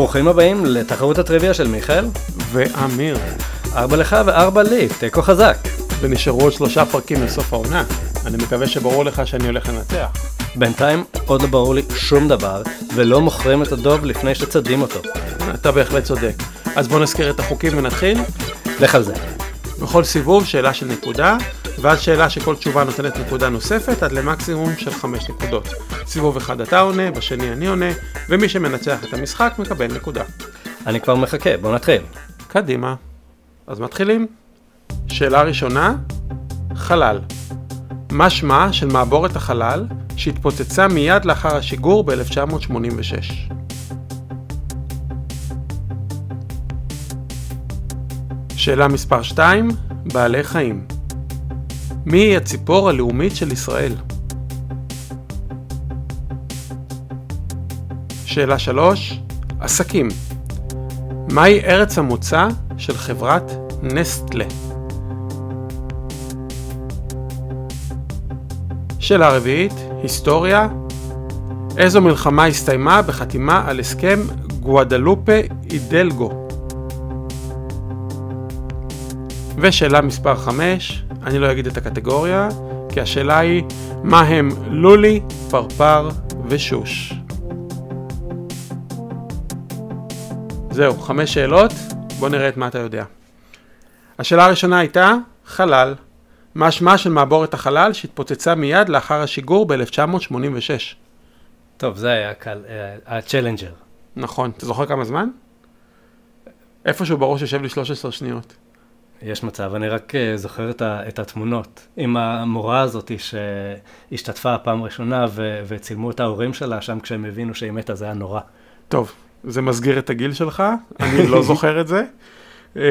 ברוכים הבאים לתחרות הטריוויה של מיכאל. ואמיר. ארבע לך וארבע לי, תיקו חזק. ונשארו עוד שלושה פרקים לסוף העונה. אני מקווה שברור לך שאני הולך לנצח. בינתיים עוד לא ברור לי שום דבר, ולא מוכרים את הדוב לפני שצדים אותו. אתה בהחלט צודק. אז בוא נזכיר את החוקים ונתחיל. לך על זה. בכל סיבוב שאלה של נקודה, ואז שאלה שכל תשובה נותנת נקודה נוספת עד למקסימום של חמש נקודות. סיבוב אחד אתה עונה, בשני אני עונה, ומי שמנצח את המשחק מקבל נקודה. אני כבר מחכה, בוא נתחיל. קדימה. אז מתחילים. שאלה ראשונה, חלל. מה שמה של מעבורת החלל שהתפוצצה מיד לאחר השיגור ב-1986? שאלה מספר 2, בעלי חיים. מי היא הציפור הלאומית של ישראל? שאלה 3, עסקים. מהי ארץ המוצא של חברת נסטלה? שאלה רביעית, היסטוריה. איזו מלחמה הסתיימה בחתימה על הסכם גואדלופה אידלגו? ושאלה מספר 5, אני לא אגיד את הקטגוריה, כי השאלה היא, מה הם לולי, פרפר ושוש? זהו, חמש שאלות, בוא נראה את מה אתה יודע. השאלה הראשונה הייתה, חלל. מה שמה של מעבורת החלל שהתפוצצה מיד לאחר השיגור ב-1986? טוב, זה היה קל, אה, הצ'לנג'ר. נכון. אתה זוכר כמה זמן? איפשהו בראש יושב לי 13 שניות. יש מצב, אני רק אה, זוכר את, ה, את התמונות עם המורה הזאת שהשתתפה פעם ראשונה ו, וצילמו את ההורים שלה שם כשהם הבינו שהיא מתה, זה היה נורא. טוב, זה מסגיר את הגיל שלך, אני לא זוכר את זה, אה,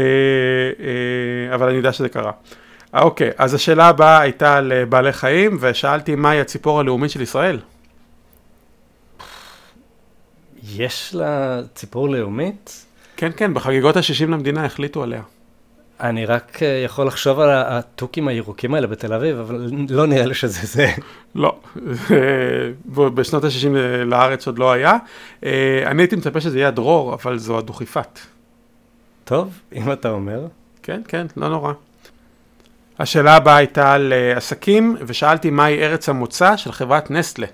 אה, אבל אני יודע שזה קרה. אוקיי, אז השאלה הבאה הייתה על בעלי חיים, ושאלתי מהי הציפור הלאומית של ישראל. יש לה ציפור לאומית? כן, כן, בחגיגות ה-60 למדינה החליטו עליה. אני רק יכול לחשוב על התוכים הירוקים האלה בתל אביב, אבל לא נראה לי שזה זה. לא, בשנות ה-60 לארץ עוד לא היה. אני הייתי מצפה שזה יהיה הדרור, אבל זו הדוכיפת. טוב, אם אתה אומר. כן, כן, לא נורא. השאלה הבאה הייתה על עסקים, ושאלתי מהי ארץ המוצא של חברת נסטלה.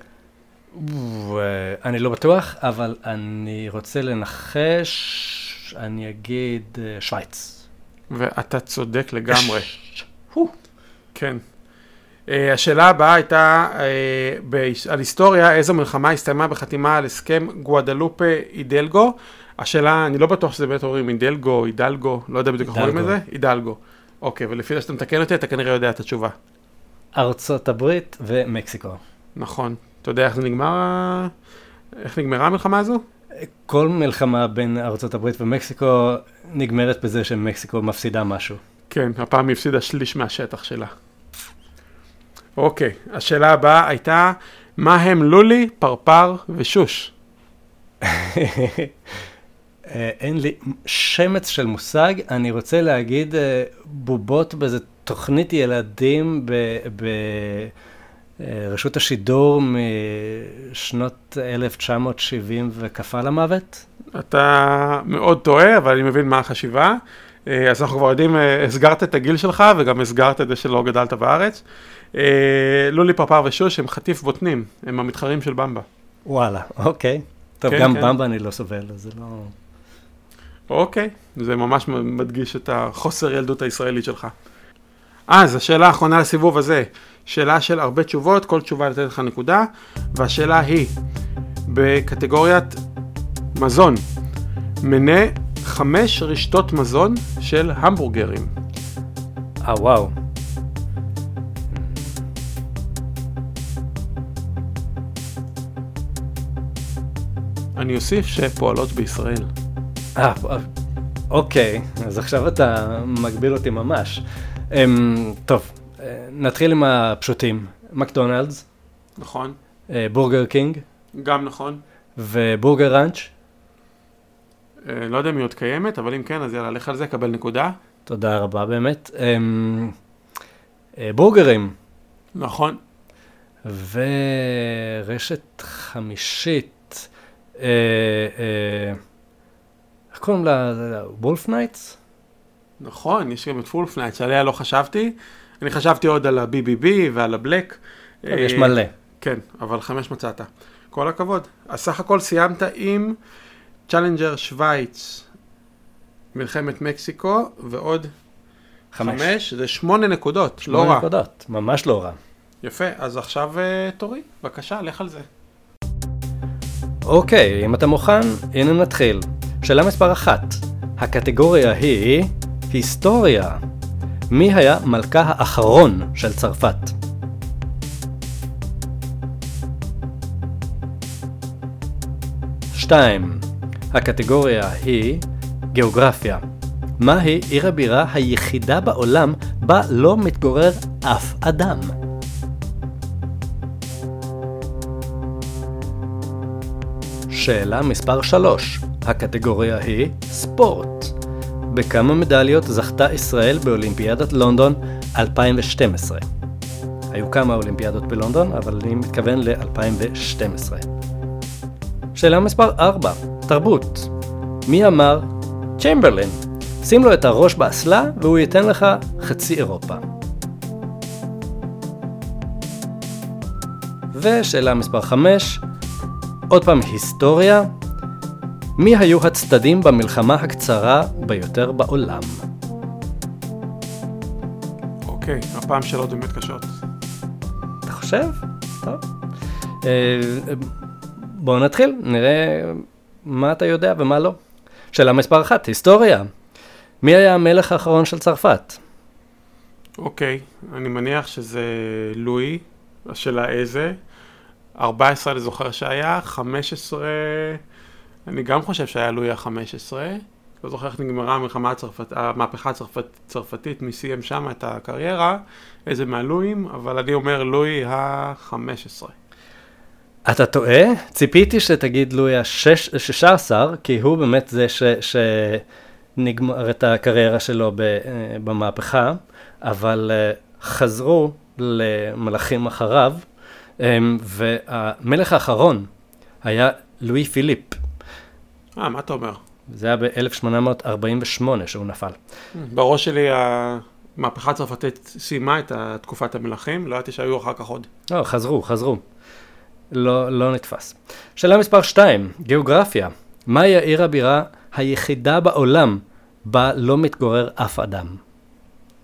אני לא בטוח, אבל אני רוצה לנחש, אני אגיד שווייץ. ואתה צודק לגמרי. כן. Uh, השאלה הבאה הייתה uh, על היסטוריה, איזו מלחמה הסתיימה בחתימה על הסכם גואדלופה אידלגו. השאלה, אני לא בטוח שזה באמת אומרים אידלגו, אידלגו, לא יודע בדיוק איך אומרים את זה, אידלגו. אוקיי, ולפי זה שאתה מתקן אותי, אתה כנראה יודע את התשובה. ארצות הברית ומקסיקו. נכון. אתה יודע איך זה נגמר, איך נגמרה המלחמה הזו? כל מלחמה בין ארה"ב ומקסיקו נגמרת בזה שמקסיקו מפסידה משהו. כן, הפעם היא הפסידה שליש מהשטח שלה. אוקיי, השאלה הבאה הייתה, מה הם לולי, פרפר ושוש? אין לי שמץ של מושג, אני רוצה להגיד בובות באיזה תוכנית ילדים ב... ב רשות השידור משנות 1970 וקפא למוות? אתה מאוד טועה, אבל אני מבין מה החשיבה. אז אנחנו כבר יודעים, הסגרת את הגיל שלך וגם הסגרת את זה שלא גדלת בארץ. לולי פרפר ושוש הם חטיף בוטנים, הם המתחרים של במבה. וואלה, אוקיי. טוב, כן, גם כן. במבה אני לא סובל, אז זה לא... אוקיי, זה ממש מדגיש את החוסר ילדות הישראלית שלך. אז השאלה האחרונה לסיבוב הזה, שאלה של הרבה תשובות, כל תשובה לתת לך נקודה, והשאלה היא, בקטגוריית מזון, מנה חמש רשתות מזון של המבורגרים. אה, וואו. אני אוסיף שפועלות בישראל. אה, אוקיי, אז עכשיו אתה מגביל אותי ממש. Um, טוב, נתחיל עם הפשוטים. מקדונלדס. נכון. בורגר קינג. גם נכון. ובורגר ראנץ'. לא יודע אם היא עוד קיימת, אבל אם כן, אז יאללה, לך על זה, קבל נקודה. תודה רבה באמת. בורגרים. נכון. ורשת חמישית. איך קוראים לה? וולף נייטס? נכון, יש גם את וולף נייט, שעליה לא חשבתי. אני חשבתי עוד על ה-BBB ועל הבלק. יש מלא. כן, אבל חמש מצאת. כל הכבוד. אז סך הכל סיימת עם צ'אלנג'ר שווייץ, מלחמת מקסיקו, ועוד חמש. חמש, זה שמונה נקודות, שמונה לא רע. נקודות, ממש לא רע. יפה, אז עכשיו אה, תורי, בבקשה, לך על זה. אוקיי, אם אתה מוכן, הנה נתחיל. שאלה מספר אחת. הקטגוריה היא היסטוריה. מי היה מלכה האחרון של צרפת? שתיים. הקטגוריה היא גיאוגרפיה. מהי עיר הבירה היחידה בעולם בה לא מתגורר אף אדם? שאלה מספר 3, הקטגוריה היא ספורט. בכמה מדליות זכתה ישראל באולימפיאדת לונדון 2012? היו כמה אולימפיאדות בלונדון, אבל אני מתכוון ל-2012. שאלה מספר 4, תרבות. מי אמר? צ'יימברלין. שים לו את הראש באסלה והוא ייתן לך חצי אירופה. ושאלה מספר 5, עוד פעם היסטוריה. מי היו הצדדים במלחמה הקצרה ביותר בעולם? אוקיי, הפעם שאלות באמת קשות. אתה חושב? טוב. אה, בואו נתחיל, נראה מה אתה יודע ומה לא. שאלה מספר אחת, היסטוריה. מי היה המלך האחרון של צרפת? אוקיי, אני מניח שזה לואי, השאלה איזה. 14 אני זוכר שהיה, 15, אני גם חושב שהיה לואי ה-15. לא זוכר איך נגמרה המלחמה הצרפת, המהפכה הצרפת, הצרפתית, מי סיים שם את הקריירה, איזה מהלואים, אבל אני אומר לואי ה-15. אתה טועה, ציפיתי שתגיד לואי ה-16, כי הוא באמת זה ש... שנגמר את הקריירה שלו ב... אה, במהפכה, אבל אה, חזרו למלכים אחריו, אמ, והמלך האחרון היה לואי פיליפ. אה, מה אתה אומר? זה היה ב-1848 שהוא נפל. בראש שלי המהפכה הצרפתית סיימה את תקופת המלכים, לא ידעתי שהיו אחר כך עוד. לא, חזרו, חזרו. לא, לא נתפס. שאלה מספר 2, גיאוגרפיה. מהי העיר הבירה היחידה בעולם בה לא מתגורר אף אדם?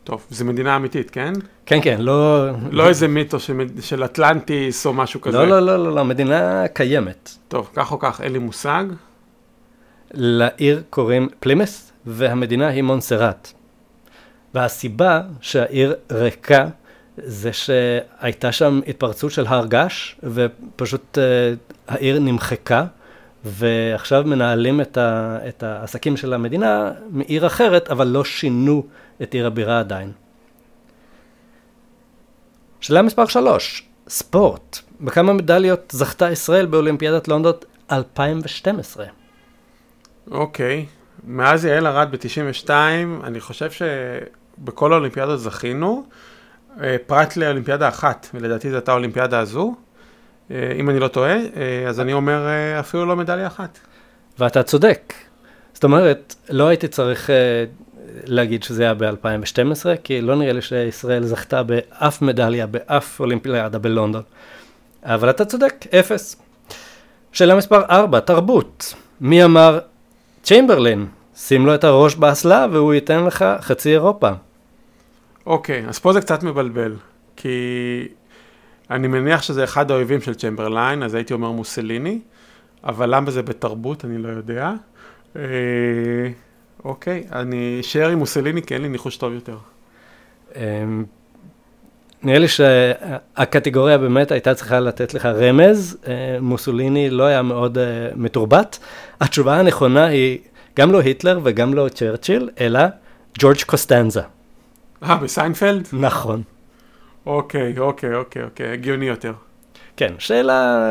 טוב, זו מדינה אמיתית, כן? כן, כן, לא... לא איזה מיתוס של, של אטלנטיס או משהו כזה. לא, לא, לא, לא, לא, מדינה קיימת. טוב, כך או כך, אין לי מושג. לעיר קוראים פלימס, והמדינה היא מונסרט. והסיבה שהעיר ריקה זה שהייתה שם התפרצות של הר געש, ופשוט uh, העיר נמחקה, ועכשיו מנהלים את, ה, את העסקים של המדינה מעיר אחרת, אבל לא שינו את עיר הבירה עדיין. שאלה מספר 3, ספורט. בכמה מדליות זכתה ישראל באולימפיאדת לונדון 2012? אוקיי. מאז יעל ארד ב-92, אני חושב שבכל האולימפיאדות זכינו, אה, פרט לאולימפיאדה אחת, ולדעתי זו הייתה האולימפיאדה הזו. אה, אם אני לא טועה, אה, אז אני אומר אפילו לא מדליה אחת. ואתה צודק. זאת אומרת, לא הייתי צריך להגיד שזה היה ב-2012, כי לא נראה לי שישראל זכתה באף מדליה, באף אולימפיאדה בלונדון. אבל אתה צודק, אפס. שאלה מספר 4, תרבות. מי אמר צ'יימברלין, שים לו את הראש באסלה והוא ייתן לך חצי אירופה. אוקיי, אז פה זה קצת מבלבל, כי אני מניח שזה אחד האויבים של צ'מברליין, אז הייתי אומר מוסליני, אבל למה זה בתרבות אני לא יודע. אה, אוקיי, אני אשאר עם מוסליני כי אין לי ניחוש טוב יותר. אמ, נראה לי שהקטגוריה באמת הייתה צריכה לתת לך רמז, אה, מוסוליני לא היה מאוד אה, מתורבת. התשובה הנכונה היא גם לא היטלר וגם לא צ'רצ'יל, אלא ג'ורג' קוסטנזה. אה, בסיינפלד? נכון. אוקיי, אוקיי, אוקיי, אוקיי, הגיוני יותר. כן, שאלה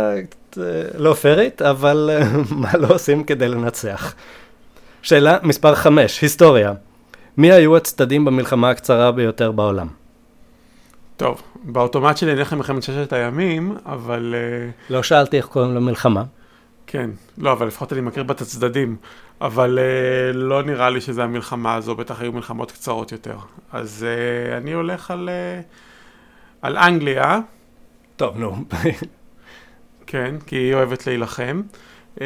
אה, לא פיירית, אבל מה לא עושים כדי לנצח? שאלה מספר 5, היסטוריה. מי היו הצדדים במלחמה הקצרה ביותר בעולם? טוב, באוטומט שלי אני אלך למלחמת ששת הימים, אבל... לא שאלתי איך קוראים למלחמה. כן, לא, אבל לפחות אני מכיר בה את הצדדים. אבל uh, לא נראה לי שזה המלחמה הזו, בטח היו מלחמות קצרות יותר. אז uh, אני הולך על, uh, על אנגליה, טוב, נו. כן, כי היא אוהבת להילחם, uh,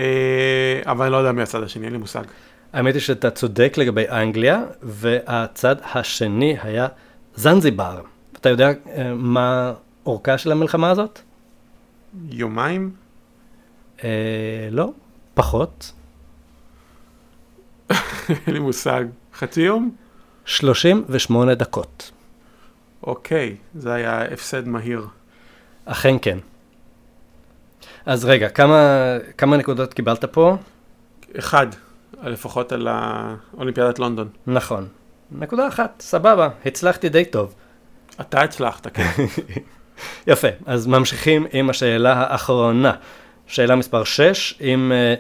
אבל אני לא יודע מי הצד השני, אין לי מושג. האמת היא שאתה צודק לגבי אנגליה, והצד השני היה זנזיבר. אתה יודע אה, מה אורכה של המלחמה הזאת? יומיים? אה, לא, פחות. אין לי מושג. חצי יום? 38 דקות. אוקיי, זה היה הפסד מהיר. אכן כן. אז רגע, כמה, כמה נקודות קיבלת פה? אחד, לפחות על האולימפיאדת לונדון. נכון. נקודה אחת, סבבה, הצלחתי די טוב. אתה הצלחת, כן. יפה, אז ממשיכים עם השאלה האחרונה. שאלה מספר 6 עם אה,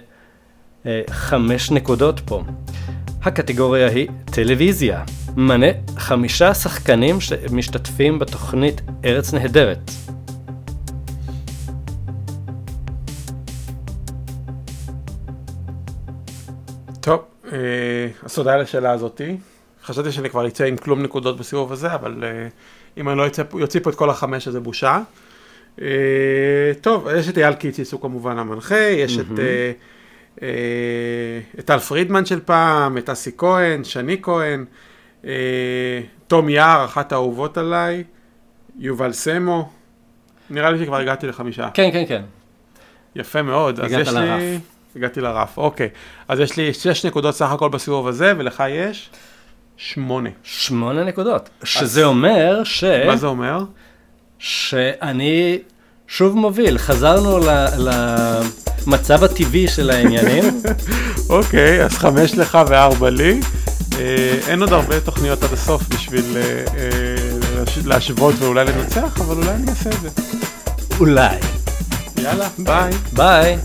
אה, חמש נקודות פה. הקטגוריה היא טלוויזיה. מנה חמישה שחקנים שמשתתפים בתוכנית ארץ נהדרת. טוב, אה, אז תודה על השאלה הזאתי. חשבתי שאני כבר אצא עם כלום נקודות בסיבוב הזה, אבל אה, אם אני לא אצא, יוציא פה את כל החמש, אז זה בושה. אה, טוב, יש את אייל קיציס, הוא כמובן המנחה, יש את, אה, את טל פרידמן של פעם, את אסי כהן, שני כהן, אה, תום יער, אחת האהובות עליי, יובל סמו. נראה לי שכבר הגעתי לחמישה. כן, כן, כן. יפה מאוד. אז הגעת יש לרף. לי... הגעתי לרף, אוקיי. אז יש לי שש נקודות סך הכל בסיבוב הזה, ולך יש שמונה. שמונה נקודות. שזה אומר ש... מה זה אומר? שאני שוב מוביל. חזרנו ל- למצב הטבעי של העניינים. אוקיי, אז חמש לך וארבע לי. אה, אין עוד הרבה תוכניות עד הסוף בשביל אה, אה, להש- להשוות ואולי לנצח, אבל אולי אני אעשה את זה. אולי. יאללה, ביי. ביי.